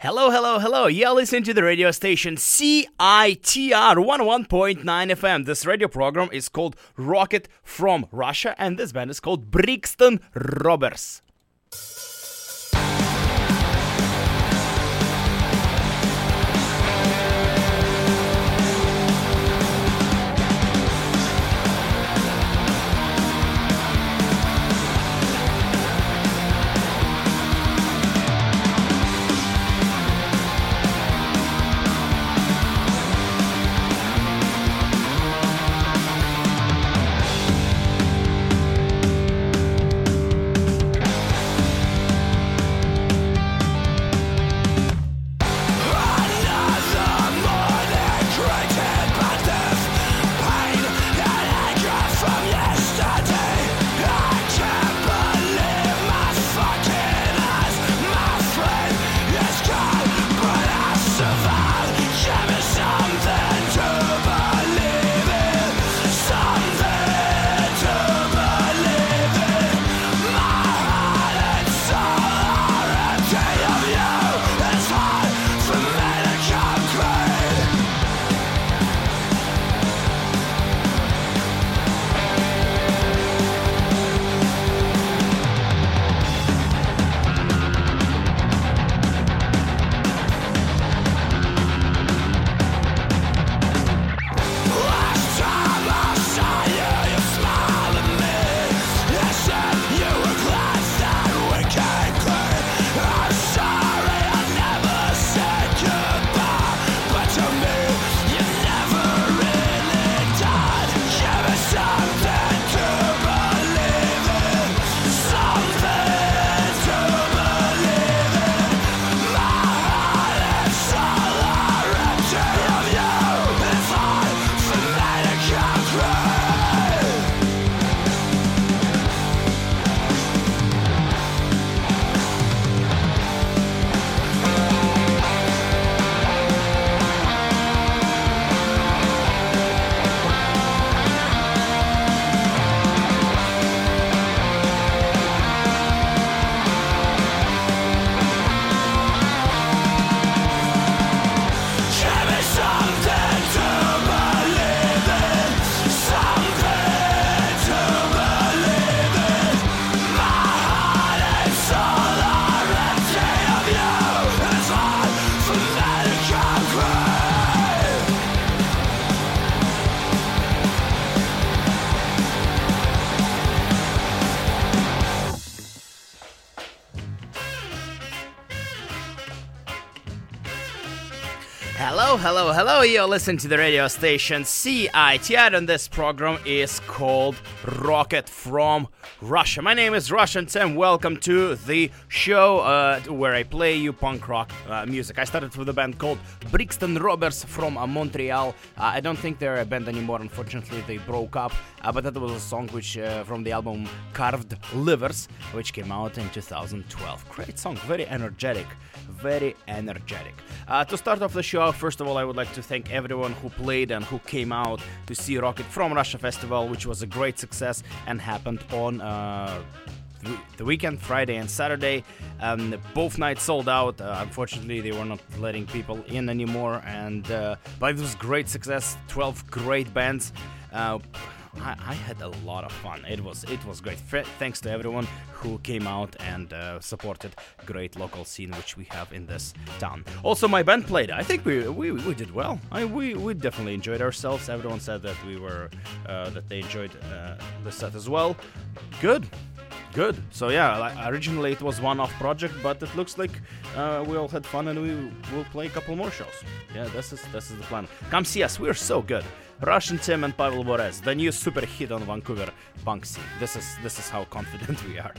Hello, hello, hello. You're listening to the radio station CITR 101.9 FM. This radio program is called Rocket from Russia, and this band is called Brixton Robbers. You're listening to the radio station CITR, and this program is called Rocket from Russia. My name is Russian Tim. Welcome to the show uh, where I play you punk rock uh, music. I started with a band called Brixton Robbers from uh, Montreal. Uh, I don't think they're a band anymore, unfortunately, they broke up. Uh, but that was a song which uh, from the album Carved Livers, which came out in 2012. Great song, very energetic, very energetic. to start off the show, first of all, I would like to thank everyone who played and who came out to see Rocket from Russia Festival, which was a great success and happened on uh, the weekend, Friday and Saturday. Um, both nights sold out. Uh, unfortunately, they were not letting people in anymore, and uh, but it was great success. Twelve great bands. Uh, I, I, had a lot of fun. It was it was great. Thanks to everyone who came out and uh, supported great local scene which we have in this town. Also, my band played. I think we we, we did well. I, we we definitely enjoyed ourselves. Everyone said that we were uh, that they enjoyed uh, the set as well. Good. Good. So yeah, originally it was one-off project, but it looks like uh, we all had fun and we will play a couple more shows. Yeah, this is this is the plan. Come see us. We're so good. Russian Tim and Pavel Bores, the new super hit on Vancouver punk scene. This is this is how confident we are.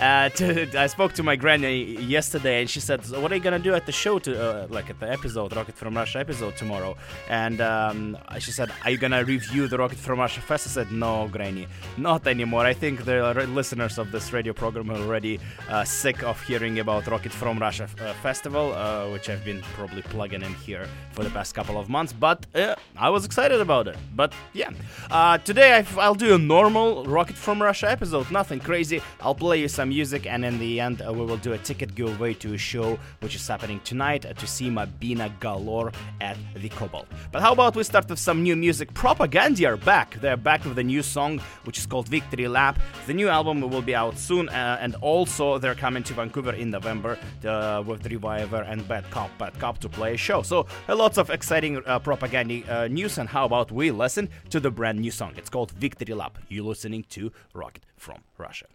uh, to, I spoke to my granny yesterday, and she said, "What are you gonna do at the show to uh, like at the episode Rocket from Russia episode tomorrow?" And um, she said, "Are you gonna review the Rocket from Russia fest?" I said, "No, granny, not anymore. I think the listeners of this radio program are already uh, sick of hearing about Rocket from Russia uh, festival, uh, which I've been probably plugging in here for the past couple of months. But uh, I was excited about it. But yeah, uh, today i will do a normal Rocket from Russia episode, nothing crazy. I'll play you some music, and in the end, uh, we will do a ticket giveaway to a show which is happening tonight uh, to see Mobina Galore at the Cobalt. But how about we start with some new music? Propagandhi are back. They're back with a new song which is called Victory Lap. The new album will be out soon, uh, and also they're coming to Vancouver in November uh, with Reviver and Bad Cop, Bad Cop to play a show. So lots of exciting uh, Propagandhi uh, news, and how about we listen to the brand new song? It's called Victory Lap. You're listening to Rocket from Russia.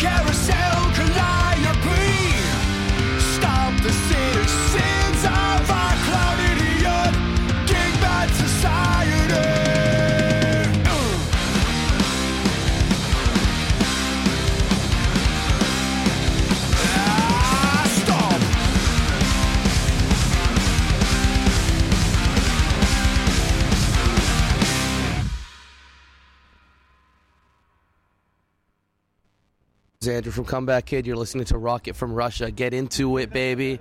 carousel collide. Andrew from Comeback Kid. You're listening to Rocket from Russia. Get into it, baby.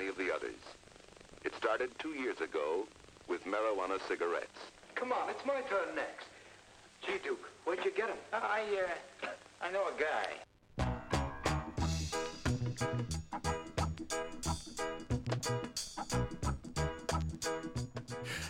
Is of the others. It started two years ago with marijuana cigarettes. Come on, it's my turn next. Gee, Duke, where'd you get him? I, uh, I know a guy.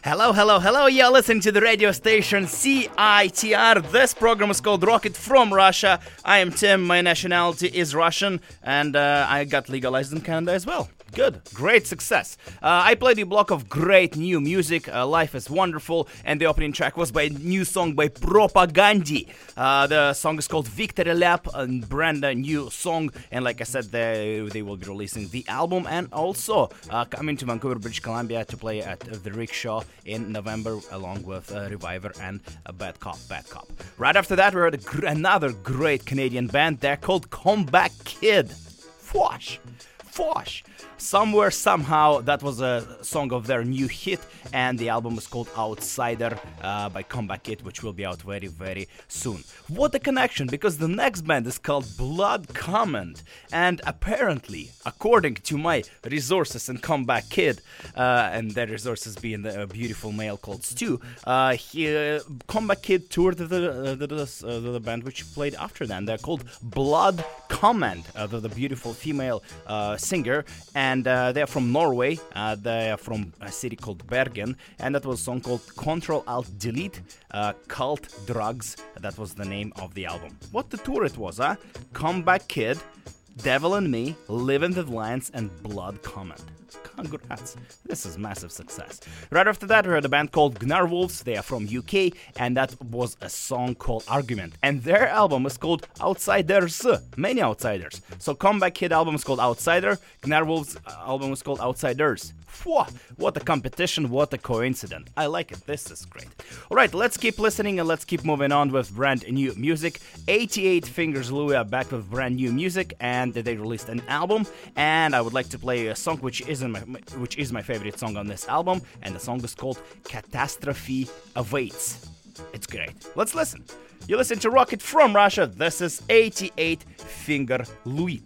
Hello, hello, hello. You're listening to the radio station CITR. This program is called Rocket from Russia. I am Tim. My nationality is Russian, and uh, I got legalized in Canada as well. Good, great success. Uh, I played a block of great new music. Uh, Life is wonderful, and the opening track was by a new song by Propagandhi. Uh, the song is called Victory Lap, a brand new song, and like I said, they they will be releasing the album and also uh, coming to Vancouver, British Columbia to play at the Rickshaw in November, along with uh, Reviver and uh, Bad Cop, Bad Cop. Right after that, we heard gr- another great Canadian band. They're called Comeback Kid. Fosh, Fosh. Somewhere, somehow, that was a song of their new hit, and the album is called Outsider uh, by Comeback Kid, which will be out very, very soon. What a connection, because the next band is called Blood Command, and apparently, according to my resources and Comeback Kid, uh, and their resources being the uh, beautiful male called Stu, uh, he, uh, Comeback Kid toured the, the, the, the, band which played after them. They're called Blood Command, the, the beautiful female uh, singer, and uh, they're from Norway. Uh, they're from a city called Bergen, and that was a song called Control Alt Delete uh, Cult Drugs. That was the name of the album. What the tour it was, huh? Comeback Kid, Devil and Me, Live in the Lands, and Blood Command. Congrats. This is massive success. Right after that, we had a band called Gnarwolves. They are from UK, and that was a song called Argument. And their album is called Outsiders. Many Outsiders. So Comeback Kid album is called Outsider. Gnarwolves uh, album is called Outsiders. Phew, what a competition, what a coincidence. I like it, this is great. Alright, let's keep listening and let's keep moving on with brand new music. 88 Fingers Louie are back with brand new music and they released an album and I would like to play a song which is my which is my favorite song on this album and the song is called Catastrophe Awaits. It's great. Let's listen. You listen to Rocket from Russia. This is 88 Finger Louie.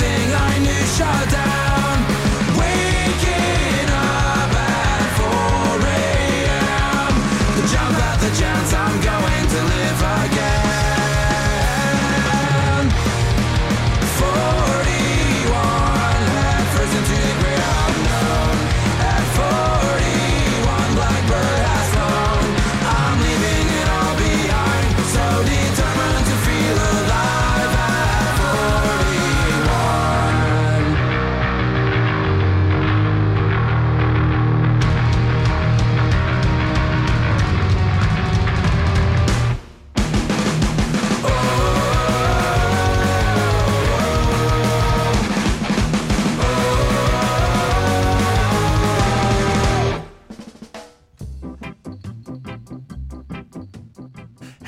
everything I knew shut down.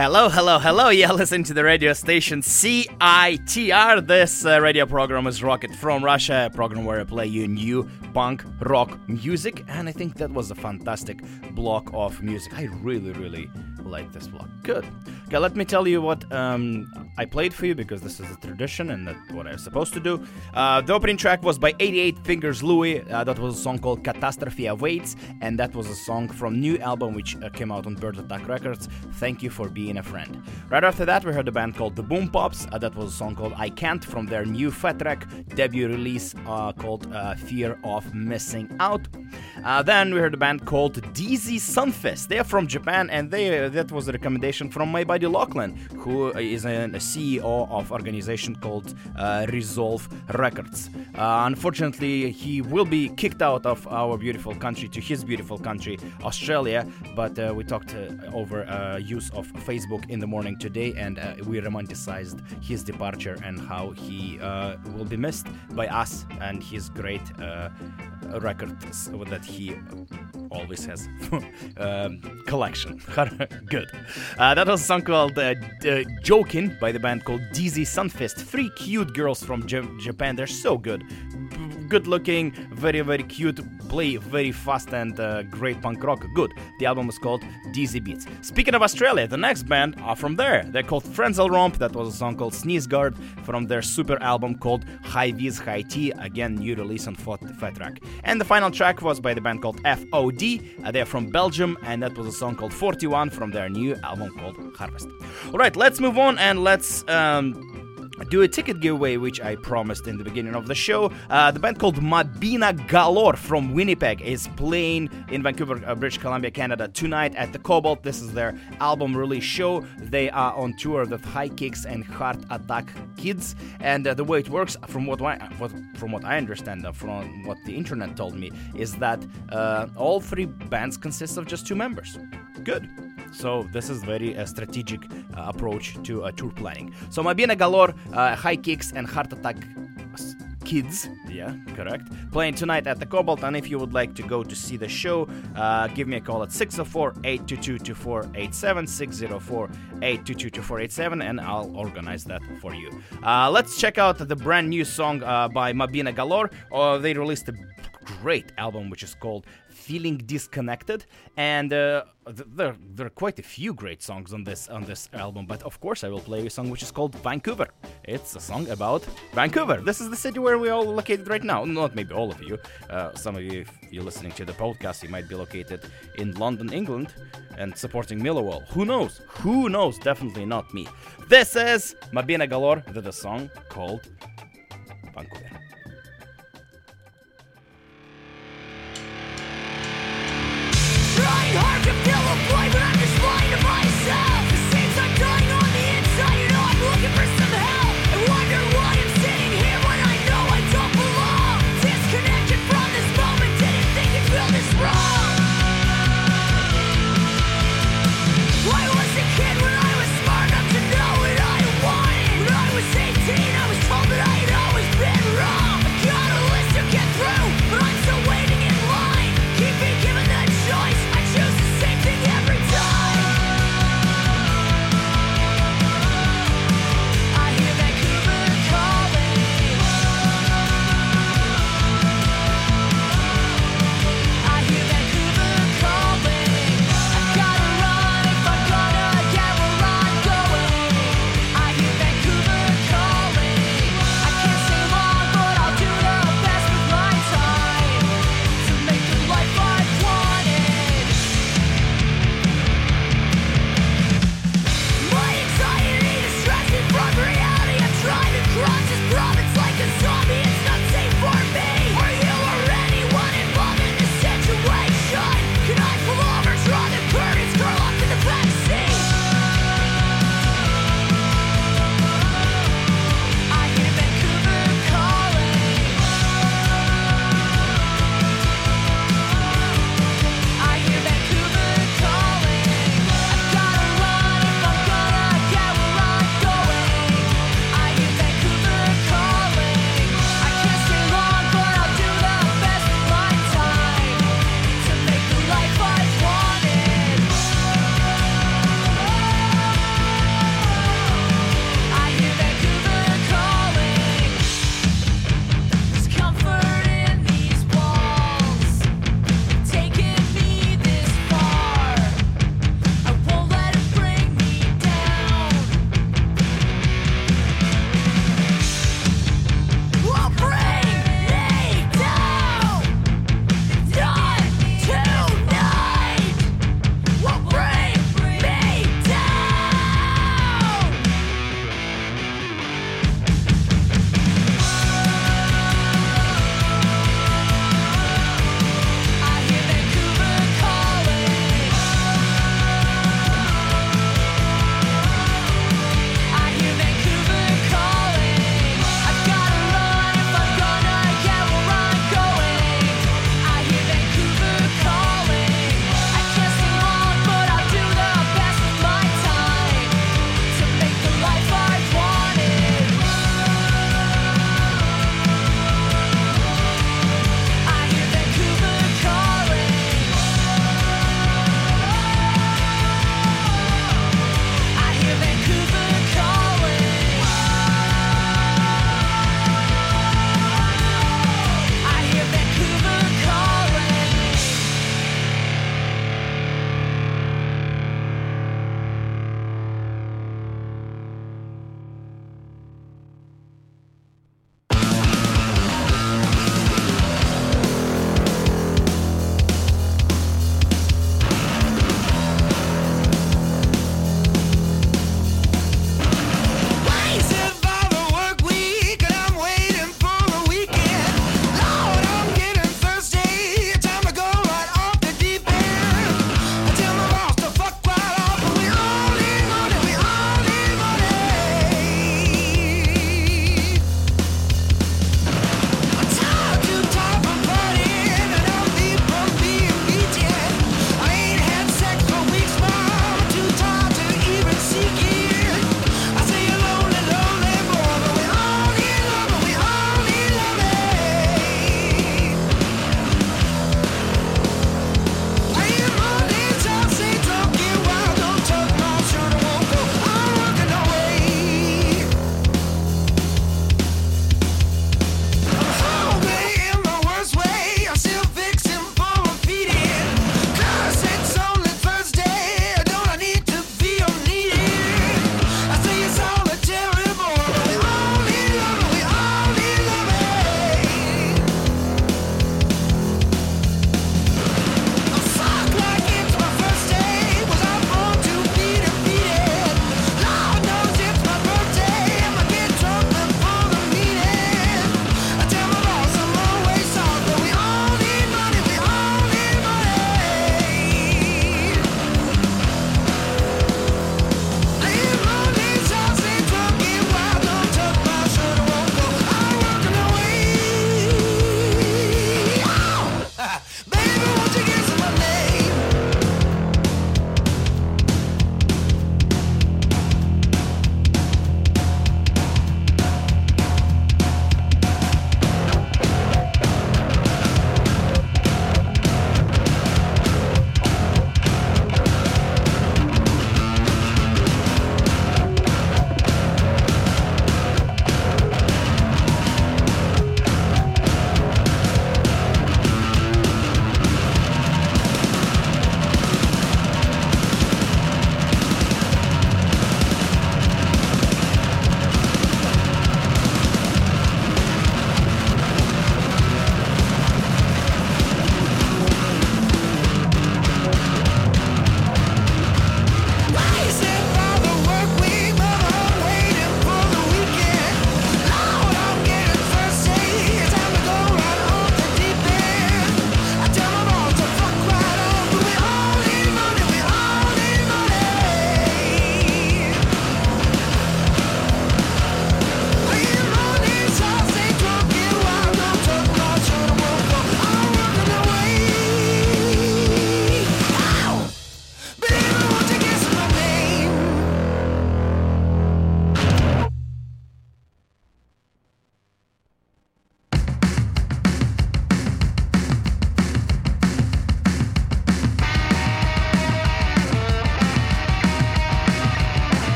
Hello, hello, hello. You're listening to the radio station CITR. This uh, radio program is Rocket from Russia, a program where I play you new punk rock music. And I think that was a fantastic block of music. I really, really like this vlog. Good. Okay, let me tell you what um, I played for you because this is a tradition and that's what I'm supposed to do. Uh, the opening track was by 88 Fingers Louie. Uh, that was a song called Catastrophe Awaits, and that was a song from new album which uh, came out on Bird Attack Records. Thank you for being a friend. Right after that, we heard a band called The Bombpops. Uh, that was a song called I Can't from their new Fat Wreck debut release uh, called uh, Fear of Missing Out. then we heard a band called Dizzy Sunfist. They are from Japan and they that was a recommendation from my buddy Lachlan, who is a CEO of organization called uh, Resolve Records. Uh, unfortunately, he will be kicked out of our beautiful country to his beautiful country, Australia. But uh, we talked uh, over uh, use of Facebook in the morning today, and uh, we romanticized his departure and how he will be missed by us and his great records that he always has um, collection. Good. Uh, that was a song called uh, uh, "Joking" by the band called Dizzy Sunfist. Three cute girls from J- Japan. They're so good. B- good looking, very very cute. Play very fast and uh, great punk rock. Good. The album is called Dizzy Beats. Speaking of Australia, the next band are from there. They're called Frenzal Rhomb. That was a song called Sneeze Guard from their super album called Hi-Vis High Tea. Again, new release on Fat Fat Wreck. And the final track was by the band called FOD. Uh, they're from Belgium, and that was a song called 41 from their new album called Harvest. All right, let's move on and let's. Um, do a ticket giveaway, which I promised in the beginning of the show. Uh, the band called Mobina Galore from Winnipeg is playing in Vancouver, uh, British Columbia, Canada tonight at the Cobalt. This is their album release show. They are on tour with High Kicks and Heart Attack Kids, and uh, the way it works, from what I, what, from what I understand, uh, from what the internet told me, is that uh, all three bands consist of just two members. Good. So this is very uh, strategic uh, approach to uh, tour planning. So Mobina Galore, uh, High Kicks, and Heart Attack Kids, yeah, correct, playing tonight at the Cobalt. And if you would like to go to see the show, uh, give me a call at 604 822 2487, 604 822 2487, and I'll organize that for you. Uh, let's check out the brand new song uh, by Mobina Galore. Uh, they released a great album which is called feeling disconnected. And uh, th- there, there are quite a few great songs on this on this album but of course i will play a song which is called vancouver. It's a song about vancouver. This is the city where we are located right now. Not maybe all of you. Uh, some of you if you're listening to the podcast you might be located in london england and supporting millwall who knows? Who knows? Definitely not me. This is mobina galore with a song called vancouver hard to fill a void, but I'm just lying to myself.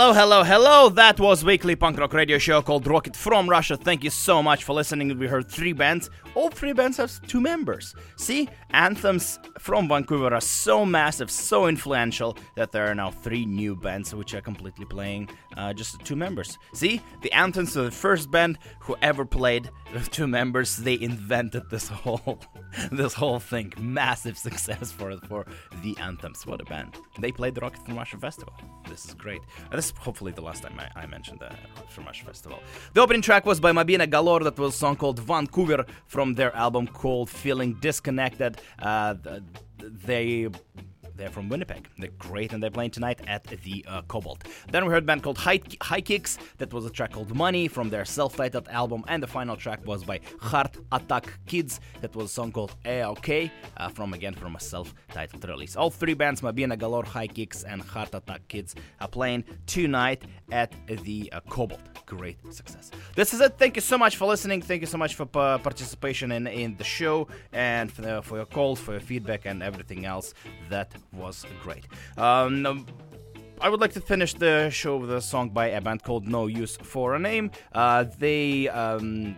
Hello, hello, hello. That was weekly punk rock radio show called Rocket from Russia. Thank you so much for listening. We heard three bands. All three bands have two members. See, anthems from Vancouver are so massive, so influential that there are now three new bands which are completely playing uh, just two members. See, the anthems of the first band who ever played two members. They invented this whole, this whole thing. Massive success for for the anthems. What a band! They played the Rocket from Russia festival. This is great. This is hopefully the last time I, I mentioned the from Russia festival. The opening track was by Mobina Galore. That was a song called Vancouver from their album called Feeling Disconnected. Uh, they they're from Winnipeg. They're great, and they're playing tonight at the uh, Cobalt. Then we heard a band called High, High Kicks. That was a track called Money from their self-titled album, and the final track was by Heart Attack Kids. That was a song called AOK uh, from again from a self-titled release. All three bands, Mobina Galore, High Kicks, and Heart Attack Kids, are playing tonight at the uh, Cobalt. Great success. This is it. Thank you so much for listening. Thank you so much for uh, participation in, in the show and for, for your calls, for your feedback, and everything else. That was great. Um, I would like to finish the show with a song by a band called No Use for a Name. Uh, they um,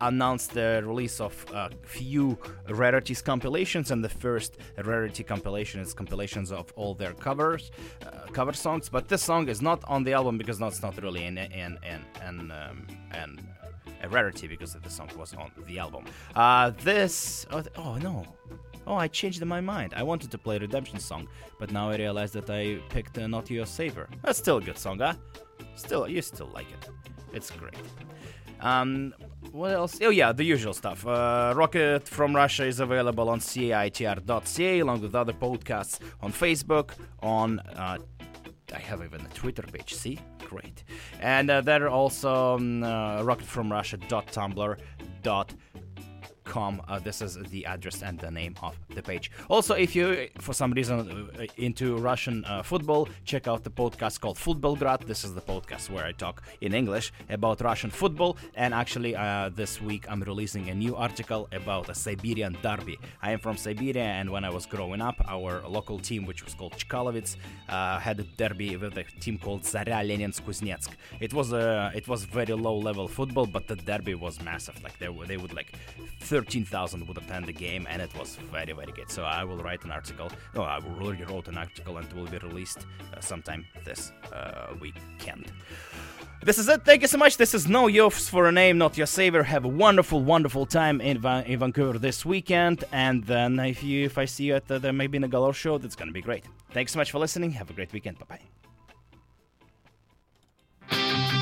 announced the release of a few rarities compilations, and the first rarity compilation is compilations of all their covers, uh, cover songs. But this song is not on the album because it's not really an an an an, um, an a rarity because the song was on the album. Uh, this oh, oh no. Oh, I changed my mind. I wanted to play Redemption song, but now I realize that I picked uh, Not Your Savior. That's still a good song, huh? Still, you still like it. It's great. Um, what else? Oh yeah, the usual stuff. Uh, Rocket from Russia is available on CITR.ca along with other podcasts on Facebook, on uh, I have even a Twitter page. See, great. And uh, there are also um, uh, rocketfromrussia.tumblr.com. Uh, this is the address and the name of the page. Also, if you, for some reason, uh, into Russian uh, football, check out the podcast called Footballgrad. This is the podcast where I talk in English about Russian football. And actually, uh, this week I'm releasing a new article about a Siberian derby. I am from Siberia, and when I was growing up, our local team, which was called Chkalovets, uh, had a derby with a team called Zarya Leninsk Kuznetsk. It was a it was very low level football, but the derby was massive. Like they they would like 13,000 would attend the game, and it was very, very good. So I will write an article. No, I already wrote an article, and it will be released uh, sometime this uh, weekend. This is it. Thank you so much. This is No Use for a Name, Not Your Savior. Have a wonderful, wonderful time in, Va- in Vancouver this weekend. And then if you if I see you at the, the Mobina Galore show, that's going to be great. Thanks so much for listening. Have a great weekend. Bye bye.